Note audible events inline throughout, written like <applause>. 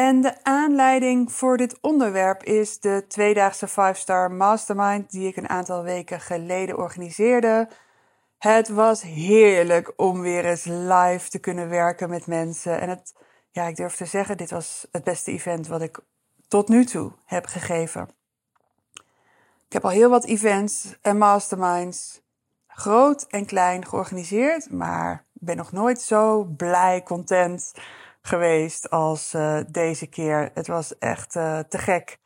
En de aanleiding voor dit onderwerp is de tweedaagse 5-star mastermind die ik een aantal weken geleden organiseerde. Het was heerlijk om weer eens live te kunnen werken met mensen. En het, ja, ik durf te zeggen, dit was het beste event wat ik tot nu toe heb gegeven. Ik heb al heel wat events en masterminds, groot en klein, georganiseerd, maar ben nog nooit zo blij, content geweest als uh, deze keer. Het was echt uh, te gek.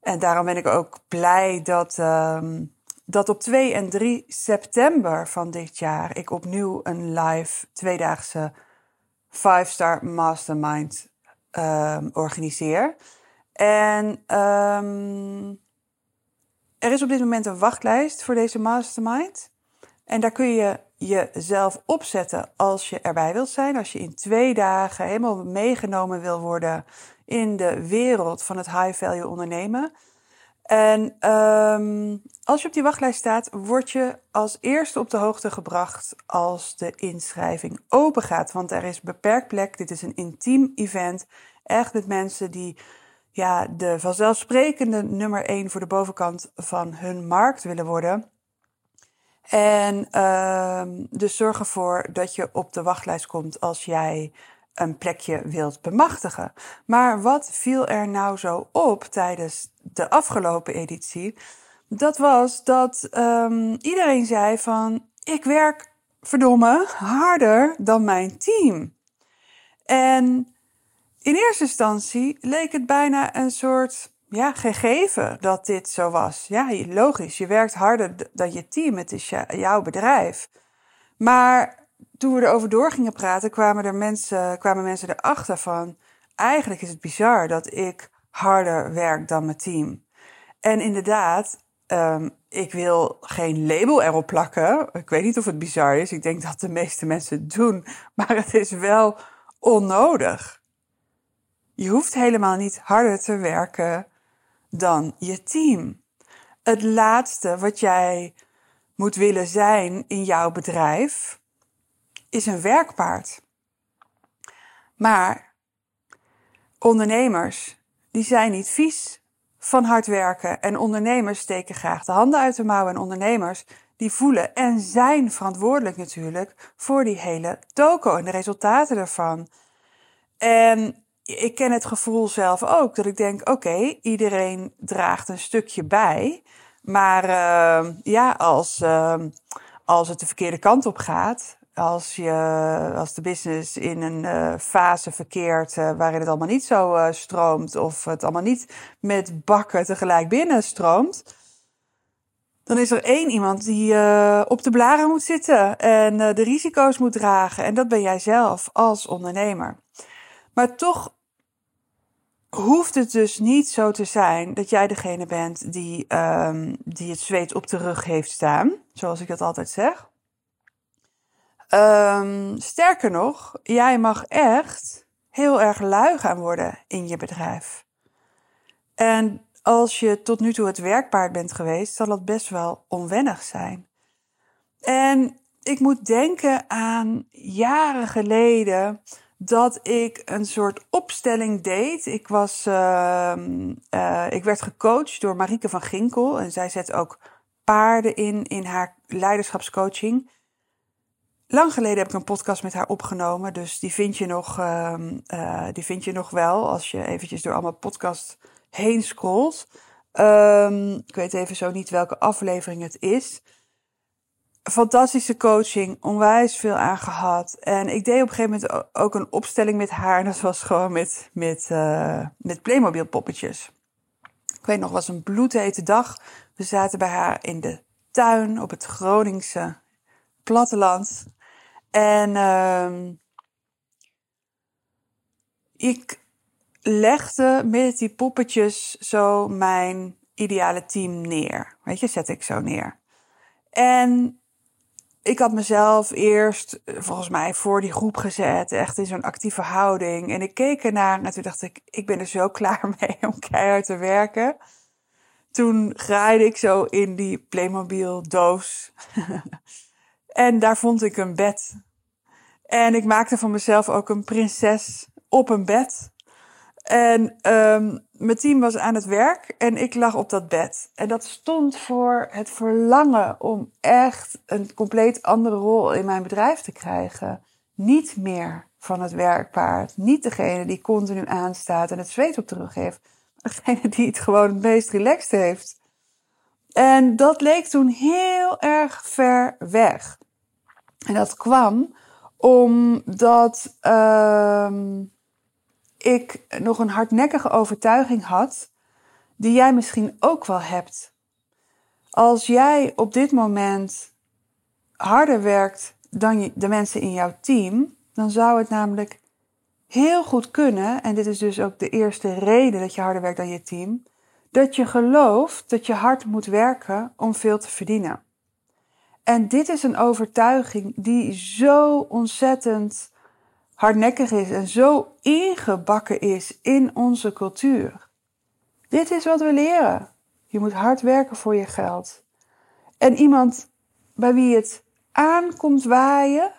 En daarom ben ik ook blij dat, um, dat op 2 en 3 september van dit jaar ik opnieuw een live tweedaagse 5-star mastermind um, organiseer. En um, er is op dit moment een wachtlijst voor deze mastermind. En daar kun je jezelf opzetten als je erbij wilt zijn. Als je in twee dagen helemaal meegenomen wil worden in de wereld van het high value ondernemen. En um, als je op die wachtlijst staat, word je als eerste op de hoogte gebracht als de inschrijving open gaat. Want er is beperkt plek. Dit is een intiem event. Echt met mensen die ja, de vanzelfsprekende nummer 1 voor de bovenkant van hun markt willen worden. En uh, dus zorg ervoor dat je op de wachtlijst komt als jij een plekje wilt bemachtigen. Maar wat viel er nou zo op tijdens de afgelopen editie? Dat was dat um, iedereen zei van ik werk verdomme harder dan mijn team. En in eerste instantie leek het bijna een soort ja, gegeven dat dit zo was. Ja, logisch, je werkt harder dan je team, het is jouw bedrijf. Maar toen we erover door gingen praten, kwamen, er mensen, kwamen mensen erachter van... eigenlijk is het bizar dat ik harder werk dan mijn team. En inderdaad, um, ik wil geen label erop plakken. Ik weet niet of het bizar is. Ik denk dat de meeste mensen het doen. <laughs> Maar het is wel onnodig. Je hoeft helemaal niet harder te werken dan je team. Het laatste wat jij moet willen zijn in jouw bedrijf is een werkpaard. Maar ondernemers, die zijn niet vies van hard werken. En ondernemers steken graag de handen uit de mouwen. En ondernemers die voelen en zijn verantwoordelijk natuurlijk voor die hele toko en de resultaten ervan. En ik ken het gevoel zelf ook. Dat ik denk, oké, iedereen draagt een stukje bij. Maar uh, ja, als, uh, als het de verkeerde kant op gaat. Als, je, als de business in een uh, fase verkeert uh, waarin het allemaal niet zo uh, stroomt. Of het allemaal niet met bakken tegelijk binnenstroomt. Dan is er één iemand die op de blaren moet zitten en de risico's moet dragen. En dat ben jij zelf als ondernemer. Maar toch hoeft het dus niet zo te zijn dat jij degene bent die, um, die het zweet op de rug heeft staan, zoals ik dat altijd zeg. Um, sterker nog, jij mag echt heel erg lui gaan worden in je bedrijf. En als je tot nu toe het werkpaard bent geweest, zal dat best wel onwennig zijn. En ik moet denken aan jaren geleden dat ik een soort opstelling deed. Ik, was, uh, uh, ik werd gecoacht door Marieke van Ginkel. En zij zet ook paarden in, in haar leiderschapscoaching. Lang geleden heb ik een podcast met haar opgenomen. Dus die vind je nog, uh, die vind je nog wel als je eventjes door allemaal podcasts heen scrolt. Um, ik weet even zo niet welke aflevering het is fantastische coaching, onwijs veel aan gehad. En ik deed op een gegeven moment ook een opstelling met haar. En dat was gewoon met, met, uh, met Playmobil poppetjes. Ik weet nog, was een bloedhete dag. We zaten bij haar in de tuin op het Groningse platteland. En uh, ik legde met die poppetjes zo mijn ideale team neer. Weet je, zet ik zo neer. En ik had mezelf eerst, volgens mij, voor die groep gezet. Echt in zo'n actieve houding. En ik keek ernaar en toen dacht ik, ik ben er zo <laughs> klaar mee om keihard te werken. Toen graaide ik zo in die Playmobil doos. <laughs> en daar vond ik een bed. En ik maakte van mezelf ook een prinses op een bed. En um, mijn team was aan het werk en ik lag op dat bed. En dat stond voor het verlangen om echt een compleet andere rol in mijn bedrijf te krijgen. Niet meer van het werkpaard. Niet degene die continu aanstaat en het zweet op de rug heeft. Degene die het gewoon het meest relaxed heeft. En dat leek toen heel erg ver weg. En dat kwam omdat uh, ik nog een hardnekkige overtuiging had, die jij misschien ook wel hebt. Als jij op dit moment harder werkt dan de mensen in jouw team, dan zou het namelijk heel goed kunnen, en dit is dus ook de eerste reden dat je harder werkt dan je team, dat je gelooft dat je hard moet werken om veel te verdienen. En dit is een overtuiging die zo ontzettend hardnekkig is en zo ingebakken is in onze cultuur. Dit is wat we leren. Je moet hard werken voor je geld. En iemand bij wie het aankomt waaien,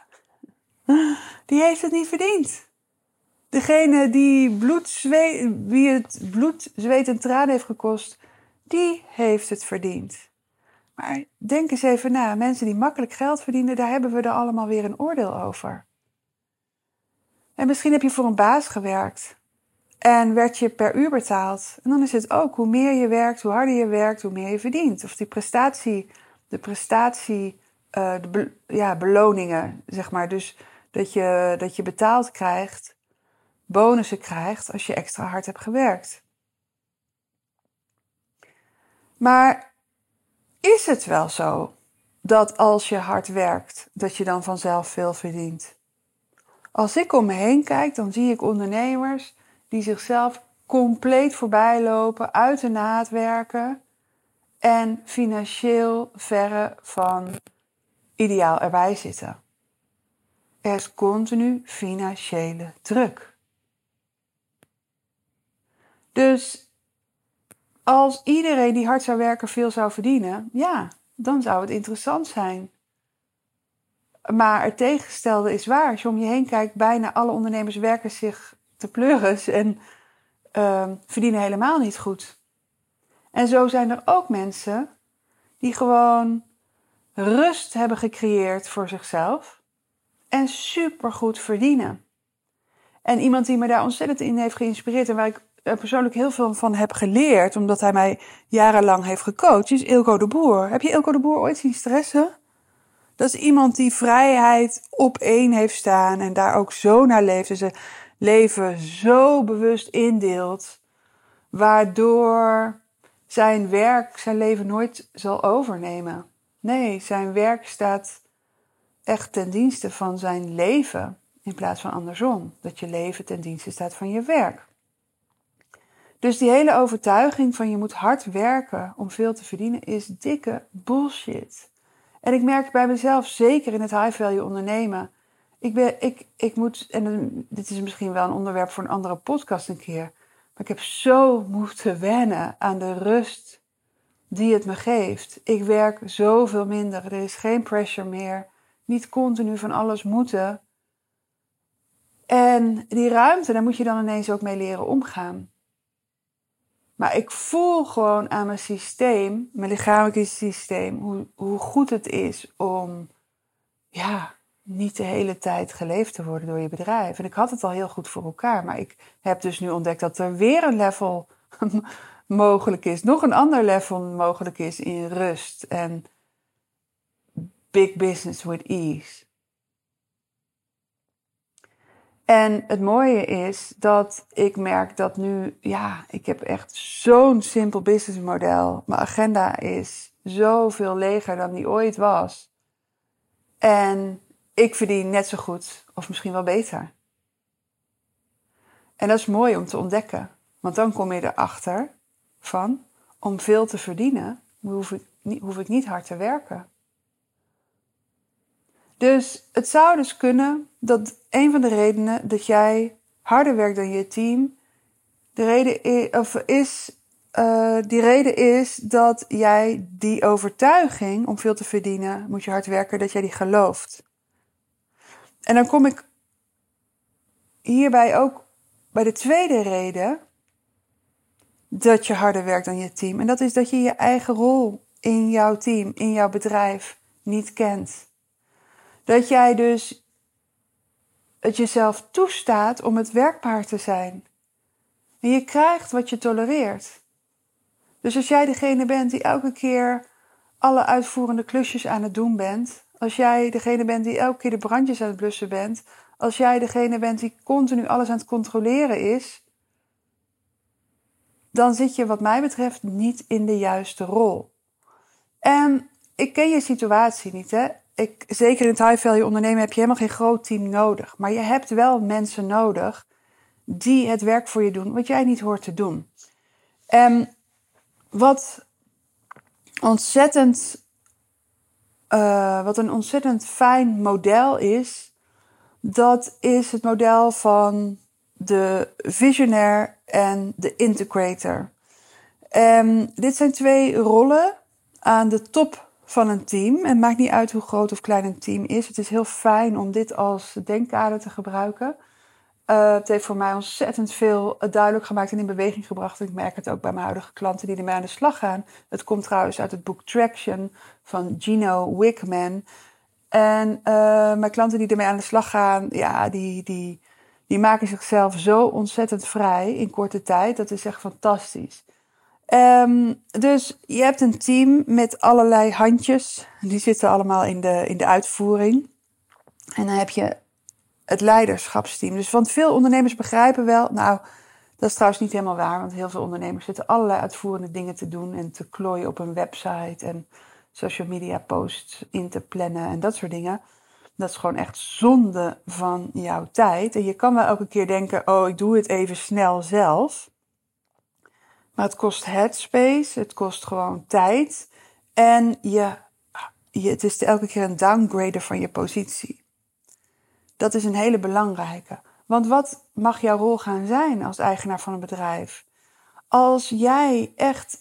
<laughs> die heeft het niet verdiend. Degene die bloed, zweet, wie het bloed, zweet en tranen heeft gekost, die heeft het verdiend. Maar denk eens even na, mensen die makkelijk geld verdienen, daar hebben we er allemaal weer een oordeel over. En misschien heb je voor een baas gewerkt en werd je per uur betaald. En dan is het ook, hoe meer je werkt, hoe harder je werkt, hoe meer je verdient. Of die prestatie, de prestatie, uh, de ja, beloningen, zeg maar. Dus dat je, dat je betaald krijgt, bonussen krijgt als je extra hard hebt gewerkt. Maar is het wel zo dat als je hard werkt, dat je dan vanzelf veel verdient? Als ik om me heen kijk, dan zie ik ondernemers die zichzelf compleet voorbij lopen, uit de naad werken en financieel verre van ideaal erbij zitten. Er is continu financiële druk. Dus als iedereen die hard zou werken veel zou verdienen, ja, dan zou het interessant zijn. Maar het tegenstelde is waar. Als je om je heen kijkt, bijna alle ondernemers werken zich te pleuris <laughs> en uh, verdienen helemaal niet goed. En zo zijn er ook mensen die gewoon rust hebben gecreëerd voor zichzelf en supergoed verdienen. En iemand die me daar ontzettend in heeft geïnspireerd en waar ik persoonlijk heel veel van heb geleerd, omdat hij mij jarenlang heeft gecoacht, is Ilko de Boer. Heb je Ilko de Boer ooit zien stressen? Dat is iemand die vrijheid op één heeft staan en daar ook zo naar leeft. En zijn leven zo bewust indeelt. Waardoor zijn werk zijn leven nooit zal overnemen. Nee, zijn werk staat echt ten dienste van zijn leven. In plaats van andersom. Dat je leven ten dienste staat van je werk. Dus die hele overtuiging van je moet hard werken om veel te verdienen is dikke bullshit. En ik merk bij mezelf, zeker in het high value ondernemen, ik, ben, ik, ik moet, en dit is misschien wel een onderwerp voor een andere podcast een keer, maar ik heb zo moeten wennen aan de rust die het me geeft. Ik werk zoveel minder, er is geen pressure meer, niet continu van alles moeten. En die ruimte, daar moet je dan ineens ook mee leren omgaan. Maar ik voel gewoon aan mijn systeem, mijn lichamelijke systeem, hoe, hoe goed het is om ja, niet de hele tijd geleefd te worden door je bedrijf. En ik had het al heel goed voor elkaar, maar ik heb dus nu ontdekt dat er weer een level <laughs> mogelijk is, nog een ander level mogelijk is in rust en big business with ease. En het mooie is dat ik merk dat nu, ja, ik heb echt zo'n simpel businessmodel. Mijn agenda is zoveel leger dan die ooit was. En ik verdien net zo goed, of misschien wel beter. En dat is mooi om te ontdekken. Want dan kom je erachter van, om veel te verdienen, hoef ik niet, hoef ik niet hard te werken. Dus het zou dus kunnen dat een van de redenen dat jij harder werkt dan je team, de reden is, of is uh, die reden is dat jij die overtuiging om veel te verdienen, moet je hard werken, dat jij die gelooft. En dan kom ik hierbij ook bij de tweede reden dat je harder werkt dan je team. En dat is dat je je eigen rol in jouw team, in jouw bedrijf niet kent. Dat jij dus het jezelf toestaat om het werkbaar te zijn. En je krijgt wat je tolereert. Dus als jij degene bent die elke keer alle uitvoerende klusjes aan het doen bent, als jij degene bent die elke keer de brandjes aan het blussen bent, als jij degene bent die continu alles aan het controleren is, dan zit je wat mij betreft niet in de juiste rol. En ik ken je situatie niet, hè. Ik, zeker in het high value ondernemen heb je helemaal geen groot team nodig. Maar je hebt wel mensen nodig die het werk voor je doen wat jij niet hoort te doen. En wat ontzettend, uh, wat een ontzettend fijn model is, dat is het model van de visionair en de integrator. Dit zijn twee rollen aan de top van een team. Het maakt niet uit hoe groot of klein een team is. Het is heel fijn om dit als denkkader te gebruiken. Uh, het heeft voor mij ontzettend veel duidelijk gemaakt en in beweging gebracht. En ik merk het ook bij mijn huidige klanten die ermee aan de slag gaan. Het komt trouwens uit het boek Traction van Gino Wickman. En uh, mijn klanten die ermee aan de slag gaan, ja, die, die, die maken zichzelf zo ontzettend vrij in korte tijd. Dat is echt fantastisch. Um, dus je hebt een team met allerlei handjes. Die zitten allemaal in de, in de uitvoering. En dan heb je het leiderschapsteam. Dus want veel ondernemers begrijpen wel, nou, dat is trouwens niet helemaal waar, want heel veel ondernemers zitten allerlei uitvoerende dingen te doen en te klooien op een website en social media posts in te plannen en dat soort dingen. Dat is gewoon echt zonde van jouw tijd. En je kan wel elke keer denken, oh, ik doe het even snel zelf. Maar het kost headspace, het kost gewoon tijd. En je, je, het is elke keer een downgrader van je positie. Dat is een hele belangrijke. Want wat mag jouw rol gaan zijn als eigenaar van een bedrijf? Als jij echt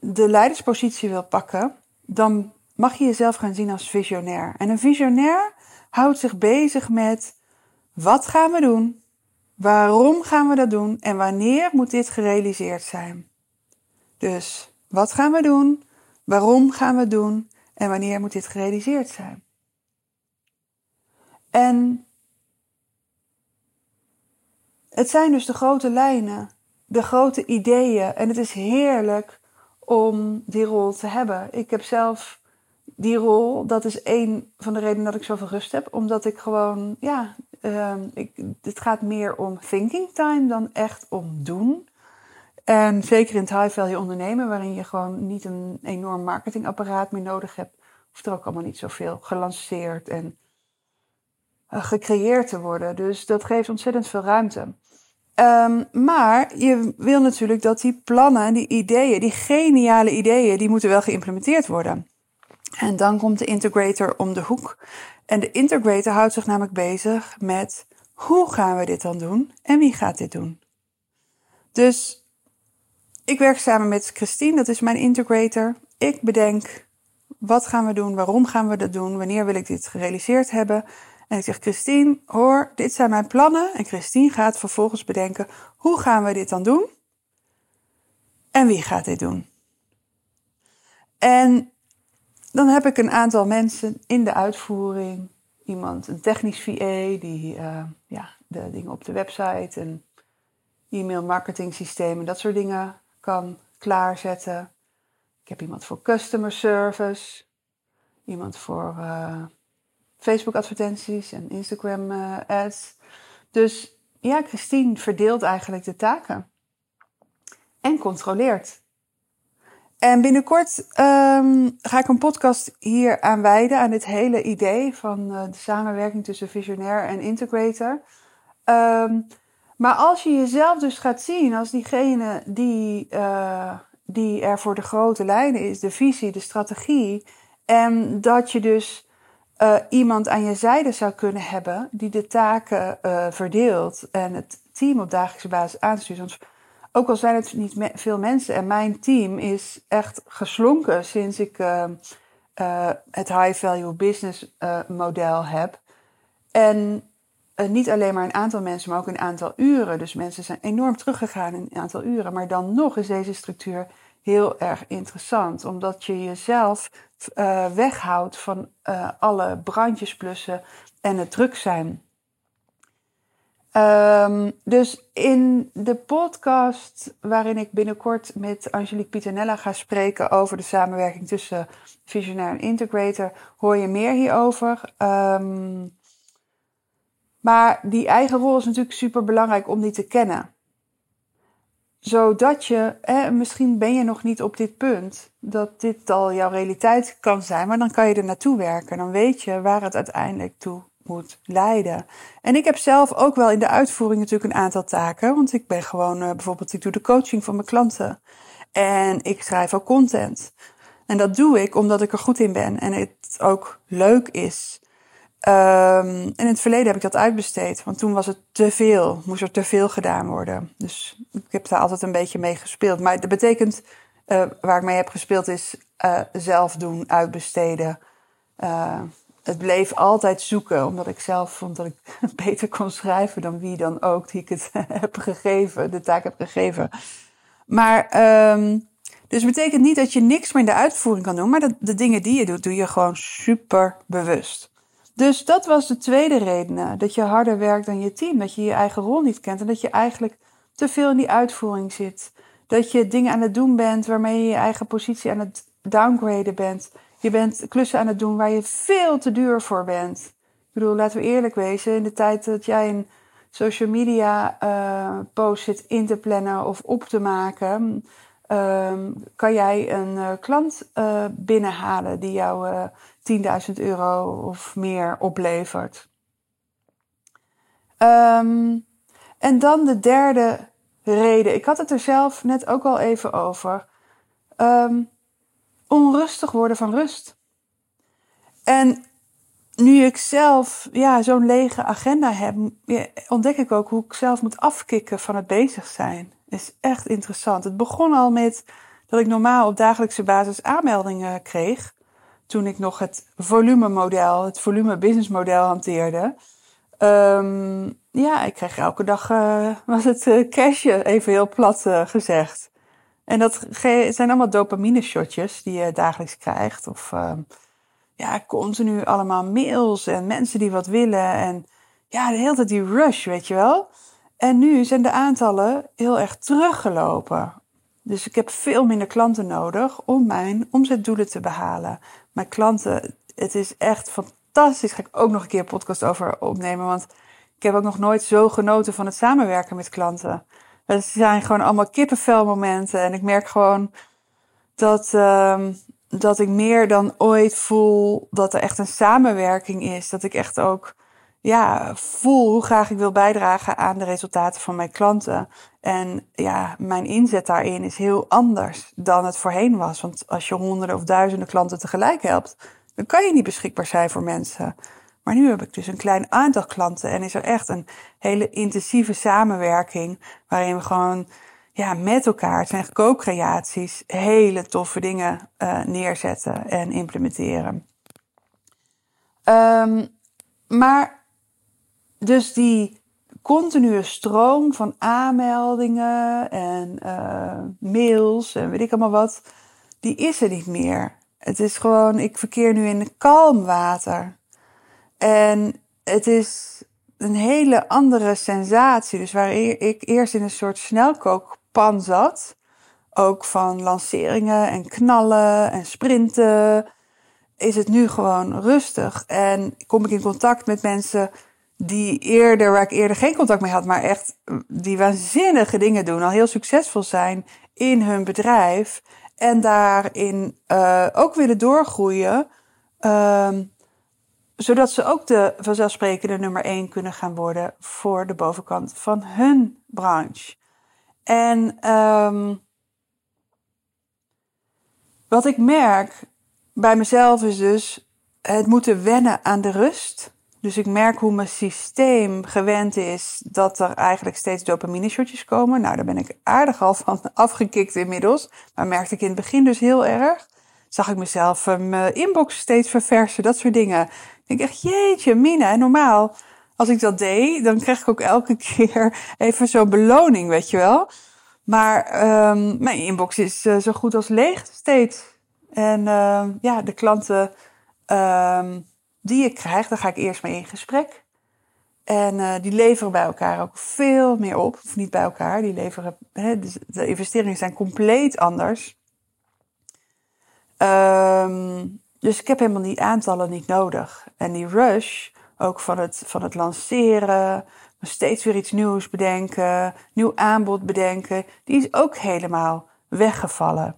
de leiderspositie wil pakken, dan mag je jezelf gaan zien als visionair. En een visionair houdt zich bezig met wat gaan we doen? Waarom gaan we dat doen? En wanneer moet dit gerealiseerd zijn? Dus wat gaan we doen? Waarom gaan we het doen? En wanneer moet dit gerealiseerd zijn? En het zijn dus de grote lijnen, de grote ideeën. En het is heerlijk om die rol te hebben. Ik heb zelf die rol, dat is één van de redenen dat ik zoveel rust heb. Omdat ik gewoon, ja, uh, ik, het gaat meer om thinking time dan echt om doen. En zeker in het high value ondernemen, waarin je gewoon niet een enorm marketingapparaat meer nodig hebt, hoeft er ook allemaal niet zoveel gelanceerd en eh, gecreëerd te worden. Dus dat geeft ontzettend veel ruimte. Um, maar je wil natuurlijk dat die plannen, die ideeën, die geniale ideeën, die moeten wel geïmplementeerd worden. En dan komt de integrator om de hoek. En de integrator houdt zich namelijk bezig met hoe gaan we dit dan doen en wie gaat dit doen. Dus ik werk samen met Christine, dat is mijn integrator. Ik bedenk wat gaan we doen, waarom gaan we dat doen, wanneer wil ik dit gerealiseerd hebben. En ik zeg, Christine, hoor, dit zijn mijn plannen. En Christine gaat vervolgens bedenken, hoe gaan we dit dan doen? En wie gaat dit doen? En dan heb ik een aantal mensen in de uitvoering. Iemand, een technisch VA, die uh, ja, de dingen op de website en e-mail marketing systemen, dat soort dingen kan klaarzetten. Ik heb iemand voor customer service. Iemand voor uh, Facebook advertenties en Instagram uh, ads. Dus ja, Christine verdeelt eigenlijk de taken. En controleert. En binnenkort um, ga ik een podcast hier aan wijden aan dit hele idee van uh, de samenwerking tussen visionair en integrator. Um, Maar als je jezelf dus gaat zien als diegene die, uh, die er voor de grote lijnen is, de visie, de strategie. En dat je dus uh, iemand aan je zijde zou kunnen hebben die de taken verdeelt en het team op dagelijkse basis aanstuurt. Ook al zijn het niet veel mensen en mijn team is echt geslonken sinds ik het high value business model heb. En niet alleen maar een aantal mensen, maar ook een aantal uren. Dus mensen zijn enorm teruggegaan in een aantal uren. Maar dan nog is deze structuur heel erg interessant, omdat je jezelf weghoudt van alle brandjesplussen en het druk zijn. Um, dus in de podcast waarin ik binnenkort met Angelique Pitanella ga spreken over de samenwerking tussen visionair en integrator, hoor je meer hierover. Um, maar die eigen rol is natuurlijk super belangrijk om die te kennen. Zodat je, misschien ben je nog niet op dit punt, dat dit al jouw realiteit kan zijn, maar dan kan je er naartoe werken. Dan weet je waar het uiteindelijk toe moet leiden. En ik heb zelf ook wel in de uitvoering natuurlijk een aantal taken, want ik ben gewoon, uh, bijvoorbeeld, ik doe de coaching van mijn klanten. En ik schrijf ook content. En dat doe ik omdat ik er goed in ben en het ook leuk is. Um, en in het verleden heb ik dat uitbesteed, want toen was het te veel, moest er te veel gedaan worden. Dus ik heb daar altijd een beetje mee gespeeld. Maar dat betekent, uh, waar ik mee heb gespeeld, is uh, zelf doen, uitbesteden. Het bleef altijd zoeken, omdat ik zelf vond dat ik <laughs> beter kon schrijven dan wie dan ook die ik het <laughs> heb gegeven, de taak heb gegeven. Maar, um, dus betekent niet dat je niks meer in de uitvoering kan doen, maar dat de dingen die je doet, doe je gewoon super bewust. Dus dat was de tweede reden. Eh, dat je harder werkt dan je team. Dat je je eigen rol niet kent. En dat je eigenlijk te veel in die uitvoering zit. Dat je dingen aan het doen bent waarmee je je eigen positie aan het downgraden bent. Je bent klussen aan het doen waar je veel te duur voor bent. Ik bedoel, laten we eerlijk wezen. In de tijd dat jij een social media uh, post zit in te plannen of op te maken. Uh, kan jij een uh, klant uh, binnenhalen die jou 10.000 euro of meer oplevert. Um, en dan de derde reden. Ik had het er zelf net ook al even over. Um, onrustig worden van rust. En nu ik zelf ja, zo'n lege agenda heb, ontdek ik ook hoe ik zelf moet afkicken van het bezig zijn. Is echt interessant. Het begon al met dat ik normaal op dagelijkse basis aanmeldingen kreeg toen ik nog het volumemodel, het volume business model hanteerde. Um, ja, ik kreeg elke dag, <laughs> uh, was het uh, cashje, even heel plat uh, gezegd. En dat zijn allemaal dopamine shotjes die je dagelijks krijgt. Of uh, ja, continu allemaal mails en mensen die wat willen. En ja, de hele tijd die rush, weet je wel. En nu zijn de aantallen heel erg teruggelopen. Dus ik heb veel minder klanten nodig om mijn omzetdoelen te behalen. Mijn klanten, het is echt fantastisch. Daar ga ik ook nog een keer een podcast over opnemen. Want ik heb ook nog nooit zo genoten van het samenwerken met klanten. Het zijn gewoon allemaal kippenvelmomenten. En ik merk gewoon dat, um, dat ik meer dan ooit voel dat er echt een samenwerking is. Dat ik echt ook ja, voel hoe graag ik wil bijdragen aan de resultaten van mijn klanten. En ja, mijn inzet daarin is heel anders dan het voorheen was. Want als je honderden of duizenden klanten tegelijk helpt, dan kan je niet beschikbaar zijn voor mensen. Maar nu heb ik dus een klein aantal klanten en is er echt een hele intensieve samenwerking waarin we gewoon ja, met elkaar, het zijn co-creaties, hele toffe dingen uh, neerzetten en implementeren. Um, maar dus die continue stroom van aanmeldingen en uh, mails en weet ik allemaal wat, die is er niet meer. Het is gewoon, ik verkeer nu in kalm water. En het is een hele andere sensatie. Dus waar ik eerst in een soort snelkookpan zat, ook van lanceringen en knallen en sprinten, is het nu gewoon rustig. En kom ik in contact met mensen die eerder, waar ik eerder geen contact mee had, maar echt die waanzinnige dingen doen, al heel succesvol zijn in hun bedrijf en daarin uh, ook willen doorgroeien, uh, zodat ze ook de vanzelfsprekende nummer 1 kunnen gaan worden voor de bovenkant van hun branche. En um, wat ik merk bij mezelf is dus het moeten wennen aan de rust. Dus ik merk hoe mijn systeem gewend is dat er eigenlijk steeds dopamine shotjes komen. Nou, daar ben ik aardig al van <laughs> afgekikt inmiddels. Maar merkte ik in het begin dus heel erg. Zag ik mezelf eh, mijn inbox steeds verversen, dat soort dingen. Ik echt, jeetje, Mina. En normaal, als ik dat deed, dan kreeg ik ook elke <laughs> keer even zo'n beloning, weet je wel. Maar um, mijn inbox is uh, zo goed als leeg steeds. En uh, ja, de klanten um, die ik krijg, daar ga ik eerst mee in gesprek. En uh, die leveren bij elkaar ook veel meer op. Of niet bij elkaar, die leveren. Dus de investeringen zijn compleet anders. Um, dus ik heb helemaal die aantallen niet nodig. En die rush, ook van het, van het lanceren, steeds weer iets nieuws bedenken, nieuw aanbod bedenken, die is ook helemaal weggevallen.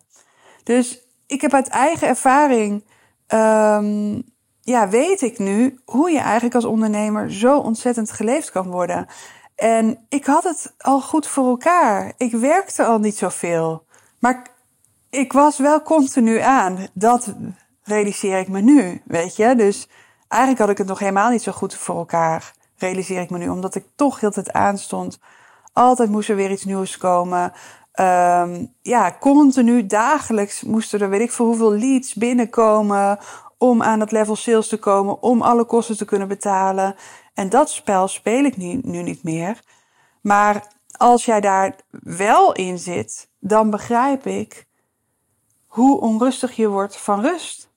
Dus ik heb uit eigen ervaring, um, ja, weet ik nu hoe je eigenlijk als ondernemer zo ontzettend geleefd kan worden. En ik had het al goed voor elkaar. Ik werkte al niet zoveel. Maar ik was wel continu aan. Dat realiseer ik me nu, weet je. Dus eigenlijk had ik het nog helemaal niet zo goed voor elkaar realiseer ik me nu. Omdat ik toch heel tijd aanstond. Altijd moest er weer iets nieuws komen. Um, ja, continu, dagelijks moesten er weet ik veel hoeveel leads binnenkomen. Om aan dat level sales te komen. Om alle kosten te kunnen betalen. En dat spel speel ik nu, nu niet meer. Maar als jij daar wel in zit, dan begrijp ik hoe onrustig je wordt van rust.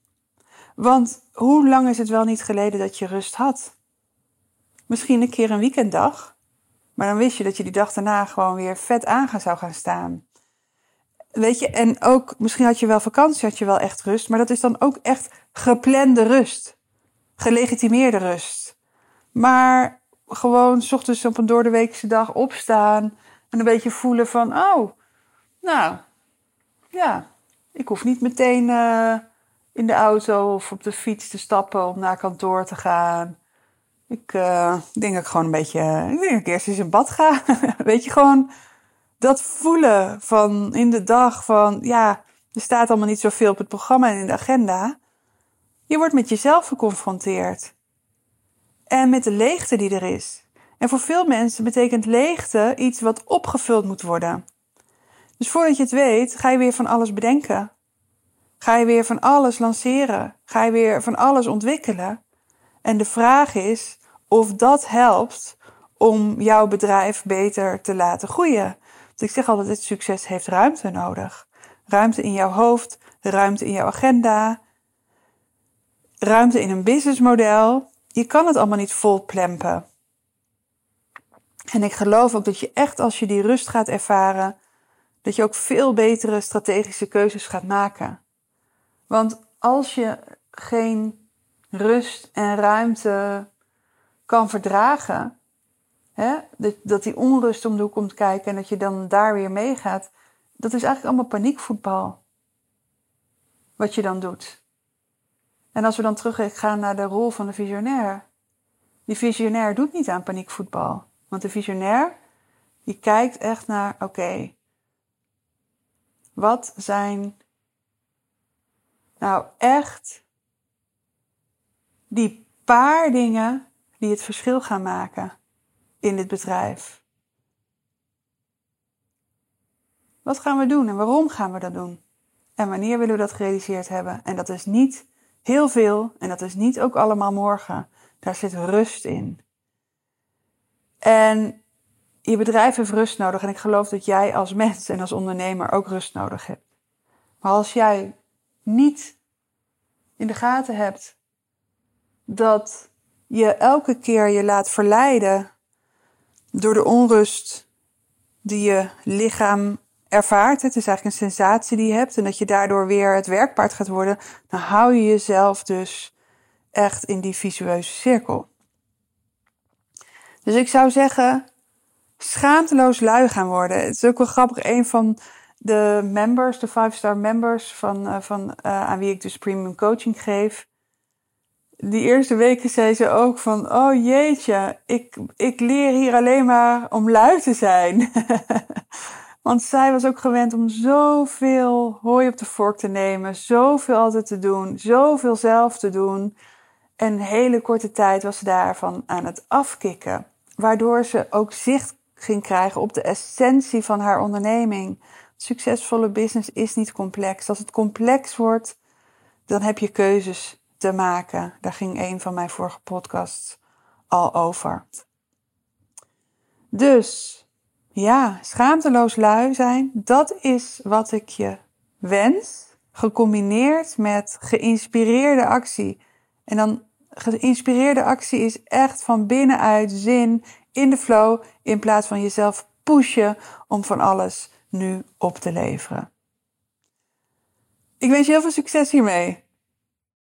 Want hoe lang is het wel niet geleden dat je rust had? Misschien een keer een weekenddag. Maar dan wist je dat je die dag daarna gewoon weer vet aan zou gaan staan. Weet je, en ook misschien had je wel vakantie, had je wel echt rust. Maar dat is dan ook echt geplande rust. Gelegitimeerde rust. Maar gewoon s ochtends op een doordeweekse dag opstaan. En een beetje voelen van, oh, nou, ja, ik hoef niet meteen uh, in de auto of op de fiets te stappen om naar kantoor te gaan. Ik uh, denk dat ik gewoon een beetje. Ik denk dat ik eerst eens in bad ga. <laughs> Weet je, gewoon dat voelen van in de dag van. Ja, er staat allemaal niet zoveel op het programma en in de agenda. Je wordt met jezelf geconfronteerd. En met de leegte die er is. En voor veel mensen betekent leegte iets wat opgevuld moet worden. Dus voordat je het weet, ga je weer van alles bedenken. Ga je weer van alles lanceren. Ga je weer van alles ontwikkelen. En de vraag is of dat helpt om jouw bedrijf beter te laten groeien. Want ik zeg altijd, het succes heeft ruimte nodig. Ruimte in jouw hoofd, ruimte in jouw agenda, ruimte in een businessmodel. Je kan het allemaal niet vol plempen. En ik geloof ook dat je echt als je die rust gaat ervaren, dat je ook veel betere strategische keuzes gaat maken. Want als je geen rust en ruimte kan verdragen, hè, dat, die onrust om de hoek komt kijken en dat je dan daar weer meegaat, dat is eigenlijk allemaal paniekvoetbal. Wat je dan doet. En als we dan terug gaan naar de rol van de visionair. Die visionair doet niet aan paniekvoetbal. Want de visionair, die kijkt echt naar, oké, wat zijn nou echt die paar dingen die het verschil gaan maken in dit bedrijf. Wat gaan we doen en waarom gaan we dat doen? En wanneer willen we dat gerealiseerd hebben? En dat is niet heel veel en dat is niet ook allemaal morgen. Daar zit rust in. En je bedrijf heeft rust nodig en ik geloof dat jij als mens en als ondernemer ook rust nodig hebt. Maar als jij niet in de gaten hebt dat je elke keer je laat verleiden door de onrust die je lichaam ervaart. Het is eigenlijk een sensatie die je hebt en dat je daardoor weer het werkpaard gaat worden. Dan hou je jezelf dus echt in die visueuze cirkel. Dus ik zou zeggen, schaamteloos lui gaan worden. Het is ook wel grappig, een van de members, de 5-star members van, uh, van uh, aan wie ik dus premium coaching geef, die eerste weken zei ze ook van, oh jeetje, ik, ik leer hier alleen maar om lui te zijn. <laughs> Want zij was ook gewend om zoveel hooi op de vork te nemen, zoveel altijd te doen, zoveel zelf te doen. En hele korte tijd was ze daarvan aan het afkicken. Waardoor ze ook zicht ging krijgen op de essentie van haar onderneming. Succesvolle business is niet complex. Als het complex wordt, dan heb je keuzes te maken. Daar ging een van mijn vorige podcasts al over. Dus ja, schaamteloos lui zijn, dat is wat ik je wens. Gecombineerd met geïnspireerde actie. En dan geïnspireerde actie is echt van binnenuit zin in de flow in plaats van jezelf pushen om van alles nu op te leveren. Ik wens je heel veel succes hiermee.